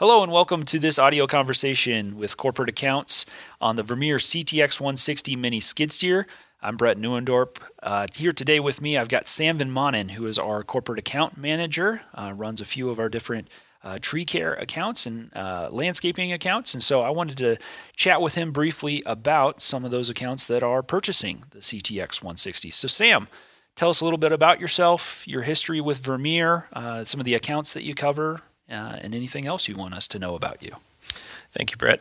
Hello and welcome to this audio conversation with corporate accounts on the Vermeer CTX 160 Mini Skid Steer. I'm Brett Newendorp. Uh, here today with me, I've got Sam Van Maanen, who is our corporate account manager, uh, runs a few of our different uh, tree care accounts and uh, landscaping accounts. And so I wanted to chat with him briefly about some of those accounts that are purchasing the CTX 160. So, Sam, tell us a little bit about yourself, your history with Vermeer, uh, some of the accounts that you cover, uh, and anything else you want us to know about you. Thank you, Brett.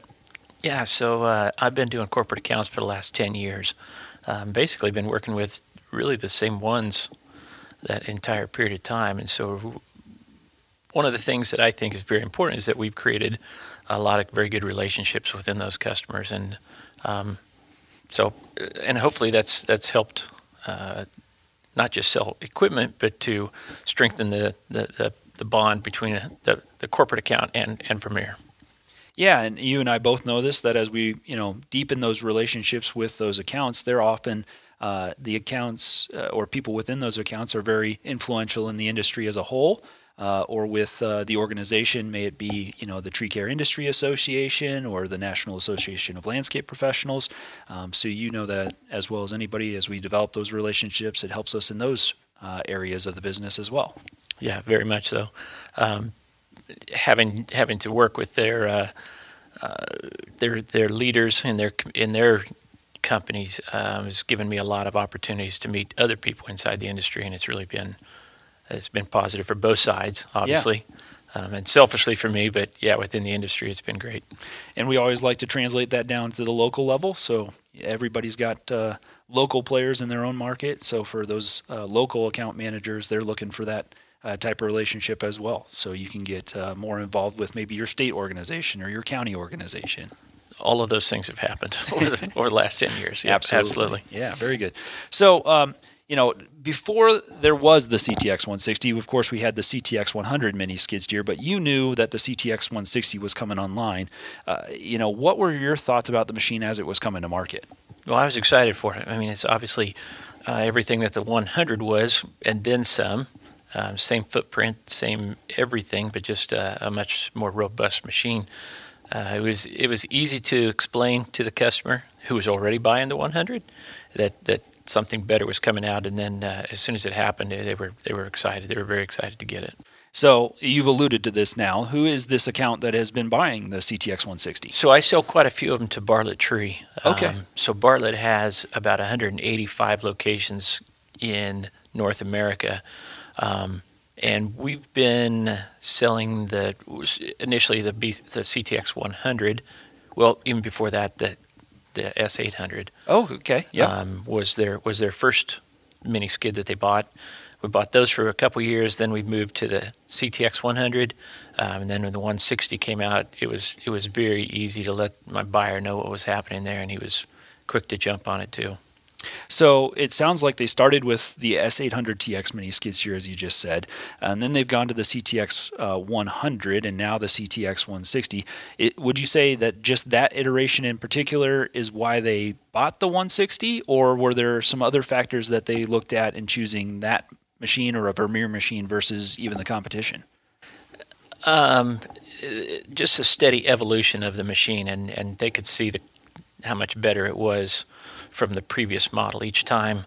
Yeah, so uh, I've been doing corporate accounts for the last 10 years. Um, basically, been working with really the same ones that entire period of time. And so one of the things that I think is very important is that we've created a lot of very good relationships within those customers, and um, so and hopefully that's that's helped uh, not just sell equipment, but to strengthen the the, the, the bond between the, the corporate account and and Vermeer. Yeah, and you and I both know this that as we you know deepen those relationships with those accounts, they're often uh, the accounts uh, or people within those accounts are very influential in the industry as a whole uh, or with uh, the organization, may it be you know the Tree Care Industry Association or the National Association of Landscape Professionals. Um, so you know that as well as anybody, as we develop those relationships, it helps us in those uh, areas of the business as well. Yeah, very much so. Um, having having to work with their uh, uh, their their leaders in their in their companies um, has given me a lot of opportunities to meet other people inside the industry, and it's really been it's been positive for both sides, obviously. Yeah. Um, and selfishly for me, but yeah, within the industry, it's been great. And we always like to translate that down to the local level. So everybody's got uh, local players in their own market. So for those uh, local account managers, they're looking for that uh, type of relationship as well. So you can get uh, more involved with maybe your state organization or your county organization. All of those things have happened over the, over the last 10 years. Yeah, absolutely. absolutely. Yeah, very good. So, um, you know, before there was the CTX 160, of course, we had the CTX 100 mini skid steer, but you knew that the CTX 160 was coming online. Uh, you know, what were your thoughts about the machine as it was coming to market? Well, I was excited for it. I mean, it's obviously uh, everything that the 100 was, and then some. Um, same footprint, same everything, but just uh, a much more robust machine. Uh, it was it was easy to explain to the customer who was already buying the 100 that that something better was coming out, and then uh, as soon as it happened, they were they were excited. They were very excited to get it. So you've alluded to this now. Who is this account that has been buying the CTX 160? So I sell quite a few of them to Bartlett Tree. Okay. Um, so Bartlett has about 185 locations in North America. Um, and we've been selling the initially the, B, the CTX 100. Well, even before that, the the S800. Oh, okay, yeah. Um, was their was their first mini skid that they bought. We bought those for a couple years. Then we moved to the CTX 100, um, and then when the 160 came out, it was it was very easy to let my buyer know what was happening there, and he was quick to jump on it too. So it sounds like they started with the S800 TX mini skid steer, as you just said, and then they've gone to the CTX uh, 100 and now the CTX 160. It, would you say that just that iteration in particular is why they bought the 160, or were there some other factors that they looked at in choosing that machine or a Vermeer machine versus even the competition? Um, just a steady evolution of the machine, and, and they could see the, how much better it was from the previous model each time.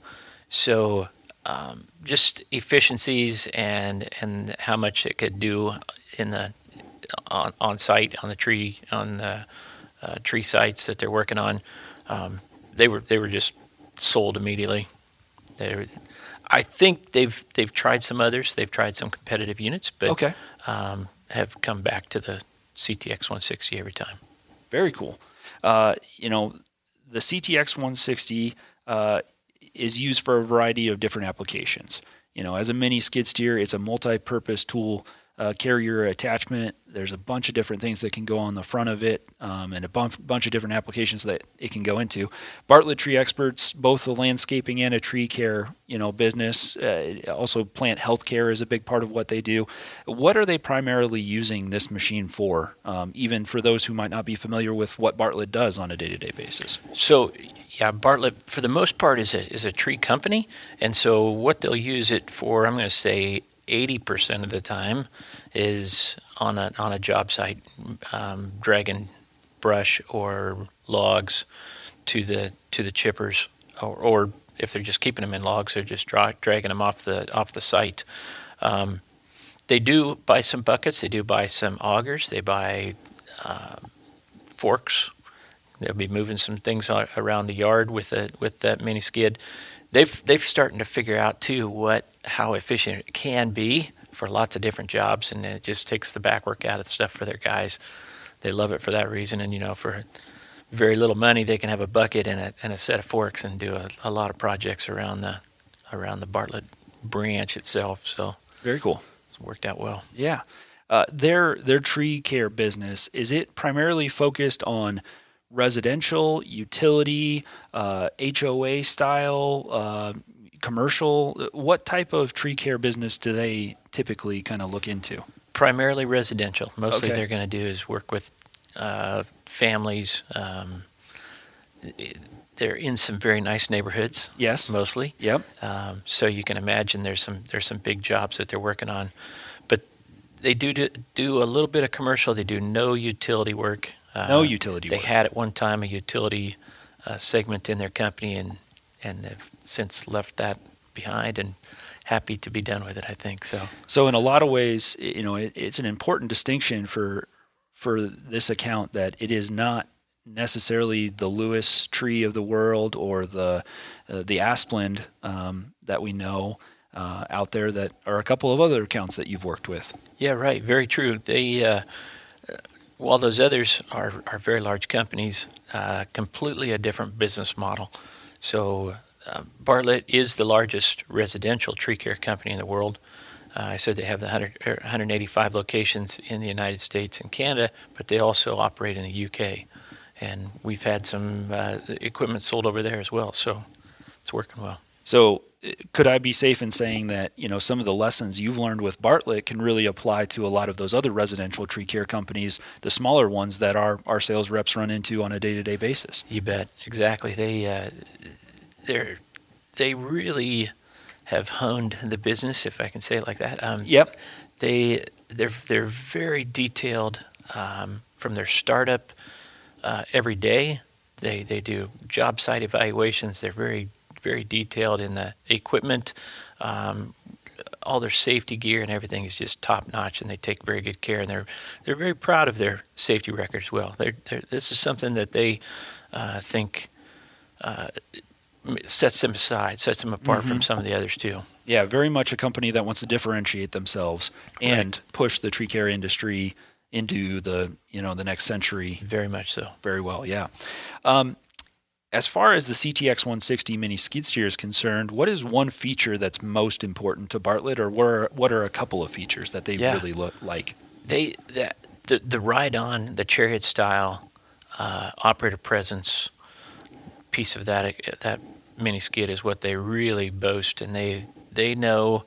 So um, just efficiencies and and how much it could do in the on, on site on the tree on the uh, tree sites that they're working on. Um, they were they were just sold immediately. They I think they've they've tried some others. They've tried some competitive units, but okay. um, have come back to the CTX 160 every time. Very cool. Uh, you know, the CTX 160 uh, is used for a variety of different applications. You know, as a mini skid steer, it's a multi-purpose tool uh, carrier attachment. There's a bunch of different things that can go on the front of it, um, and a bunch, of different applications that it can go into. Bartlett Tree Experts, both the landscaping and a tree care, you know, business. Uh, also, plant health care is a big part of what they do. What are they primarily using this machine for? Um, even for those who might not be familiar with what Bartlett does on a day-to-day basis. So, yeah, Bartlett for the most part is a is a tree company, and so what they'll use it for, I'm going to say 80% of the time is on a on a job site, um, dragging brush or logs to the to the chippers, or, or if they're just keeping them in logs, they're just dra- dragging them off the off the site. Um, they do buy some buckets. They do buy some augers. They buy uh, forks. They'll be moving some things around the yard with a with that mini skid. They've they've starting to figure out too what how efficient it can be for lots of different jobs, and it just takes the back work out of stuff for their guys. They love it for that reason, and you know for very little money, they can have a bucket and a, and a set of forks and do a, a lot of projects around the around the Bartlett branch itself. So very cool. It's worked out well. Yeah. Uh, their their tree care business is it primarily focused on residential, utility, uh, HOA style, uh, commercial? What type of tree care business do they typically kind of look into? Primarily residential. Mostly, Okay. they're going to do is work with uh, families. Um, they're in some very nice neighborhoods, Yes. mostly. Yep. Um, so you can imagine there's some there's some big jobs that they're working on, but they do do, do a little bit of commercial. They do no utility work. Uh, No utility They work. had at one time a utility uh, segment in their company, and and they've since left that behind and happy to be done with it. I think so. So in a lot of ways, you know, it, it's an important distinction for for this account that it is not necessarily the Lewis tree of the world or the uh, the Asplund um, that we know uh, out there that are a couple of other accounts that you've worked with. Yeah, right. Very true. They, uh, uh, while those others are, are very large companies, uh, completely a different business model. So uh, Bartlett is the largest residential tree care company in the world. Uh, I said they have the 100, er, 185 locations in the United States and Canada, but they also operate in the UK. And we've had some uh, equipment sold over there as well, so it's working well. So could I be safe in saying that you know some of the lessons you've learned with Bartlett can really apply to a lot of those other residential tree care companies, the smaller ones that our our sales reps run into on a day to day basis? You bet. Exactly. They uh, they're they really have honed the business, if I can say it like that. Um, Yep. They they're they're very detailed um, from their startup uh, every day. They they do job site evaluations. They're very very detailed in the equipment. Um, all their safety gear and everything is just top notch, and they take very good care. And they're they're very proud of their safety record as well. They're, they're, this is something that they uh, think uh, sets them aside, sets them apart from some of the others too. Yeah, very much a company that wants to differentiate themselves and push the tree care industry into the you know the next century Very much so. very well. Yeah. Um, as far as the CTX 160 mini skid steer is concerned, what is one feature that's most important to Bartlett, or what are, what are a couple of features that they Yeah. really look like? They that the the ride on the chariot style uh, operator presence piece of that that mini skid is what they really boast, and they they know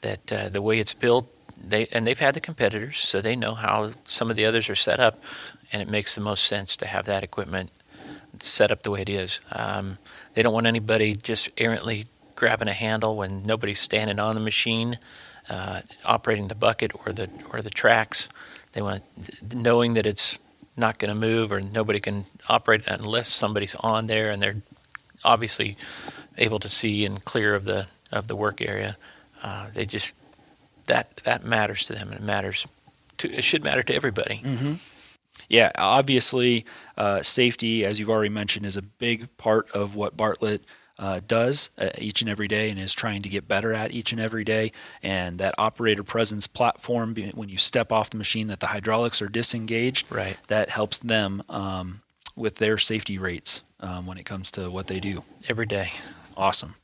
that uh, the way it's built, they and they've had the competitors, so they know how some of the others are set up, and it makes the most sense to have that equipment set up the way it is. Um, they don't want anybody just errantly grabbing a handle when nobody's standing on the machine, uh, operating the bucket or the or the tracks. They want knowing that it's not going to move or nobody can operate unless somebody's on there and they're obviously able to see and clear of the of the work area. Uh, they just that that matters to them and it matters to it should matter to everybody. Yeah, obviously, uh, safety, as you've already mentioned, is a big part of what Bartlett uh, does uh, each and every day and is trying to get better at each and every day. And that operator presence platform, when you step off the machine, that the hydraulics are disengaged, Right. that helps them um, with their safety rates um, when it comes to what they do. Every day. Awesome.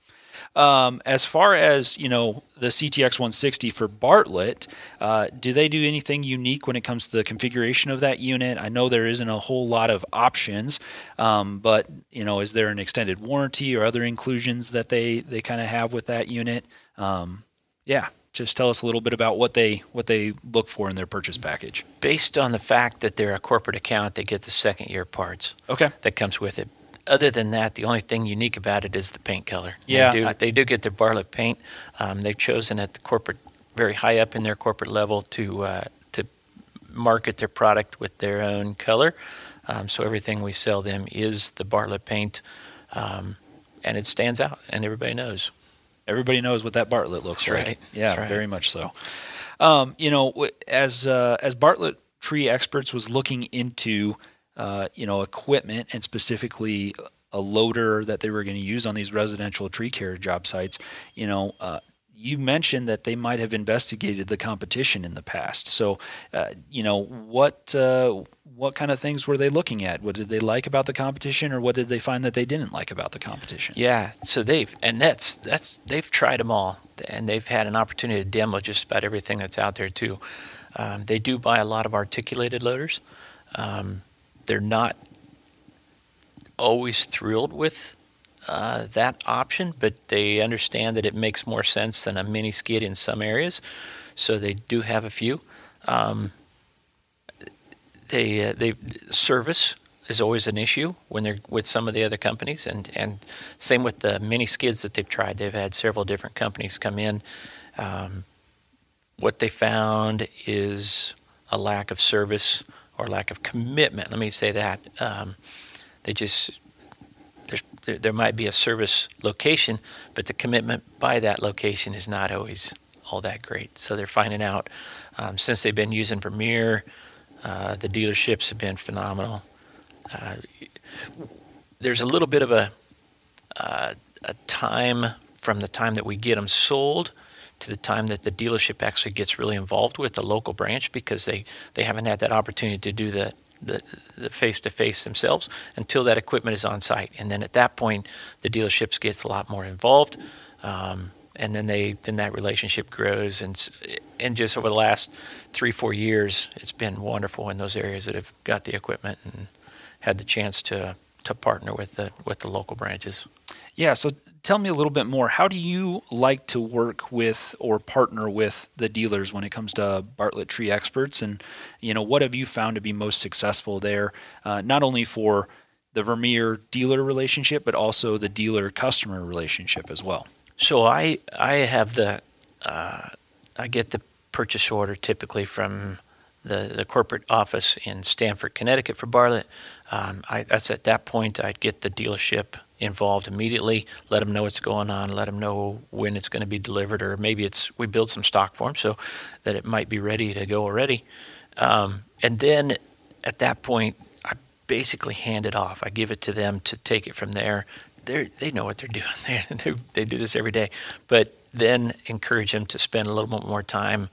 Um, as far as you know, the CTX 160 for Bartlett, uh, do they do anything unique when it comes to the configuration of that unit? I know there isn't a whole lot of options, um, but you know, is there an extended warranty or other inclusions that they they kind of have with that unit? Um, yeah, just tell us a little bit about what they what they look for in their purchase package. Based on the fact that they're a corporate account, they get the second year parts. Okay. that comes with it. Other than that, the only thing unique about it is the paint color. Yeah, they do, I- they do get their Bartlett paint. Um, they've chosen at the corporate, very high up in their corporate level, to uh, to market their product with their own color. Um, so everything we sell them is the Bartlett paint, um, and it stands out, and everybody knows. Everybody knows what that Bartlett looks That's like. right. Yeah, right. very much so. Um, you know, as uh, as Bartlett Tree Experts was looking into uh, you know equipment and specifically a loader that they were going to use on these residential tree care job sites, you know. Uh, you mentioned that they might have investigated the competition in the past. So, uh, you know, what uh, what kind of things were they looking at? What did they like about the competition, or what did they find that they didn't like about the competition? Yeah, so they've and that's that's they've tried them all, and they've had an opportunity to demo just about everything that's out there too. Um, they do buy a lot of articulated loaders. Um, they're not always thrilled with uh, that option, but they understand that it makes more sense than a mini skid in some areas. So they do have a few. Um, they uh, they service is always an issue when they're with some of the other companies, and and same with the mini skids that they've tried. They've had several different companies come in. Um, what they found is a lack of service or lack of commitment. Let me say that um, they just there, there might be a service location, but the commitment by that location is not always all that great. So they're finding out um, since they've been using Vermeer, uh, the dealerships have been phenomenal. Uh, there's a little bit of a uh, a time from the time that we get them sold to the time that the dealership actually gets really involved with the local branch because they, they haven't had that opportunity to do the the face to face themselves until that equipment is on site, and then at that point, the dealerships gets a lot more involved, um, and then they then that relationship grows, and and just over the last three four years, it's been wonderful in those areas that have got the equipment and had the chance to to partner with the with the local branches. Yeah, so tell me a little bit more. How do you like to work with or partner with the dealers when it comes to Bartlett Tree Experts? And, you know, what have you found to be most successful there, uh, not only for the Vermeer dealer relationship, but also the dealer customer relationship as well? So I I have the uh, I get the purchase order typically from the the corporate office in Stamford, Connecticut for Bartlett. Um, I, that's at that point I'd get the dealership involved immediately, let them know what's going on, let them know when it's going to be delivered, or maybe it's we build some stock for them so that it might be ready to go already. Um, and then at that point, I basically hand it off. I give it to them to take it from there. They they know what they're doing. They they do this every day, but then encourage them to spend a little bit more time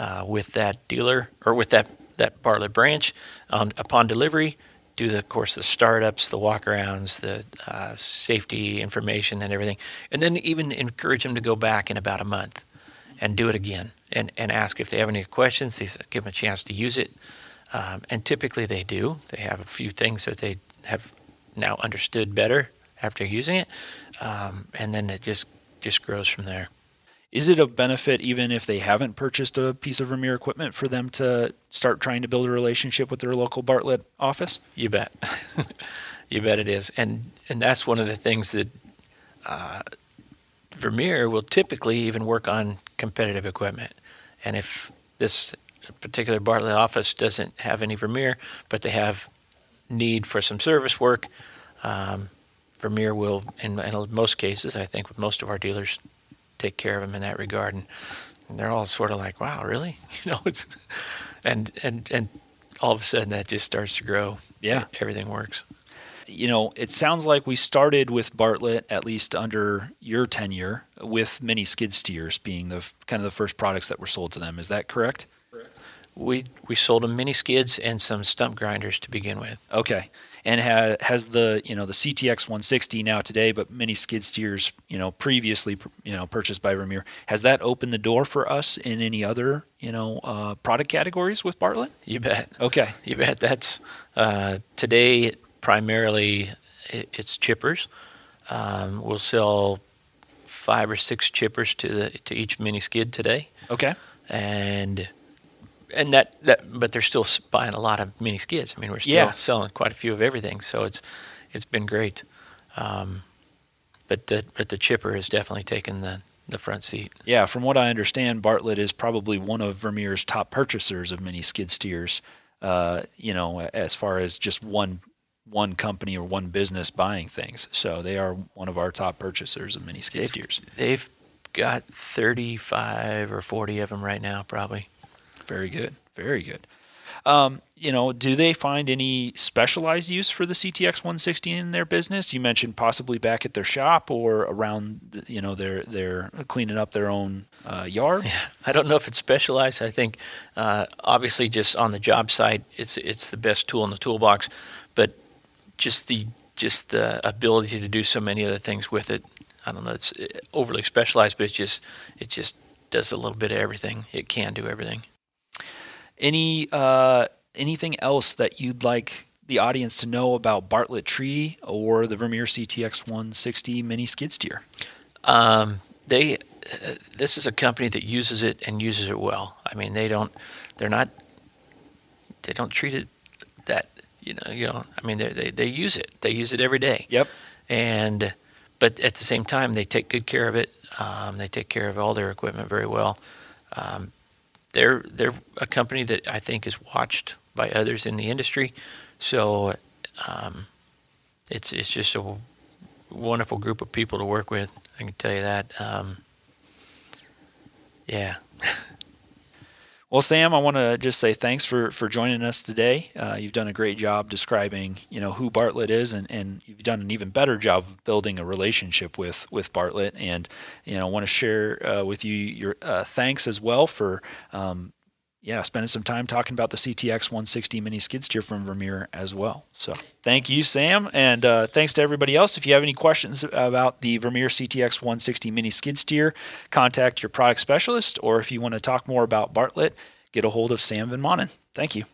uh, with that dealer or with that that Bartlett branch upon delivery. Do the of course the startups, the walkarounds, the uh, safety information, and everything, and then even encourage them to go back in about a month and do it again and, and ask if they have any questions. They give them a chance to use it. Um, and typically they do. They have a few things that they have now understood better after using it. Um, and then it just, just grows from there. Is it a benefit, even if they haven't purchased a piece of Vermeer equipment, for them to start trying to build a relationship with their local Bartlett office? You bet. you bet it is. And, and that's one of the things that uh, Vermeer will typically even work on competitive equipment. And if this particular Bartlett office doesn't have any Vermeer, but they have need for some service work, um, Vermeer will, in, in most cases, I think with most of our dealers, take care of them in that regard. And, and they're all sort of like, "Wow, really?" You know, it's and and and all of a sudden that just starts to grow. Yeah. everything works. you know, it sounds like we started with Bartlett, at least under your tenure, with mini skid steers being the kind of the first products that were sold to them. Is that correct? We we sold them mini skids and some stump grinders to begin with. Okay. And ha- has the you know the CTX 160 now today, but mini skid steers you know previously you know purchased by Vermeer, has that opened the door for us in any other you know uh, product categories with Bartlett? You bet. Okay. You bet. That's uh, today primarily it's chippers. Um, we'll sell five or six chippers to the to each mini skid today, Okay. and and that that but they're still buying a lot of mini skids. I mean, we're still Yeah. selling quite a few of everything, so it's it's been great. Um, but the but the chipper has definitely taken the the front seat. Yeah, from what I understand, Bartlett is probably one of Vermeer's top purchasers of mini skid steers. Uh, you know, as far as just one one company or one business buying things. So they are one of our top purchasers of mini skid They've- steers. They've got 35 or 40 of them right now, probably. Very good. Very good. Um, you know, do they find any specialized use for the CTX 160 in their business? You mentioned possibly back at their shop or around, you know, their cleaning up their own uh, yard. I don't know if it's specialized. I think uh, obviously just on the job site, it's it's the best tool in the toolbox, but just the just the ability to do so many other things with it. I don't know. It's uh, overly specialized, but it's just it just does a little bit of everything. It can do everything. Any uh, anything else that you'd like the audience to know about Bartlett Tree or the Vermeer CTX 160 mini skid steer? Um, they, uh, this is a company that uses it and uses it well. I mean, they don't, they're not, they don't treat it that, you know, you know. I mean, they they they use it. They use it every day. Yep. And, but at the same time, they take good care of it. Um, they take care of all their equipment very well. Um, they're they're a company that I think is watched by others in the industry. So, um, it's it's just a wonderful group of people to work with. I can tell you that. Um, yeah. Well, Sam, I want to just say thanks for, for joining us today. Uh, you've done a great job describing, you know, who Bartlett is, and, and you've done an even better job of building a relationship with, with Bartlett. And you know, I want to share uh, with you your uh, thanks as well for, um, yeah, spending some time talking about the CTX 160 mini skid steer from Vermeer as well. So, thank you, Sam, and uh, thanks to everybody else. If you have any questions about the Vermeer CTX 160 mini skid steer, contact your product specialist, or if you want to talk more about Bartlett, get a hold of Sam Van Maanen. Thank you.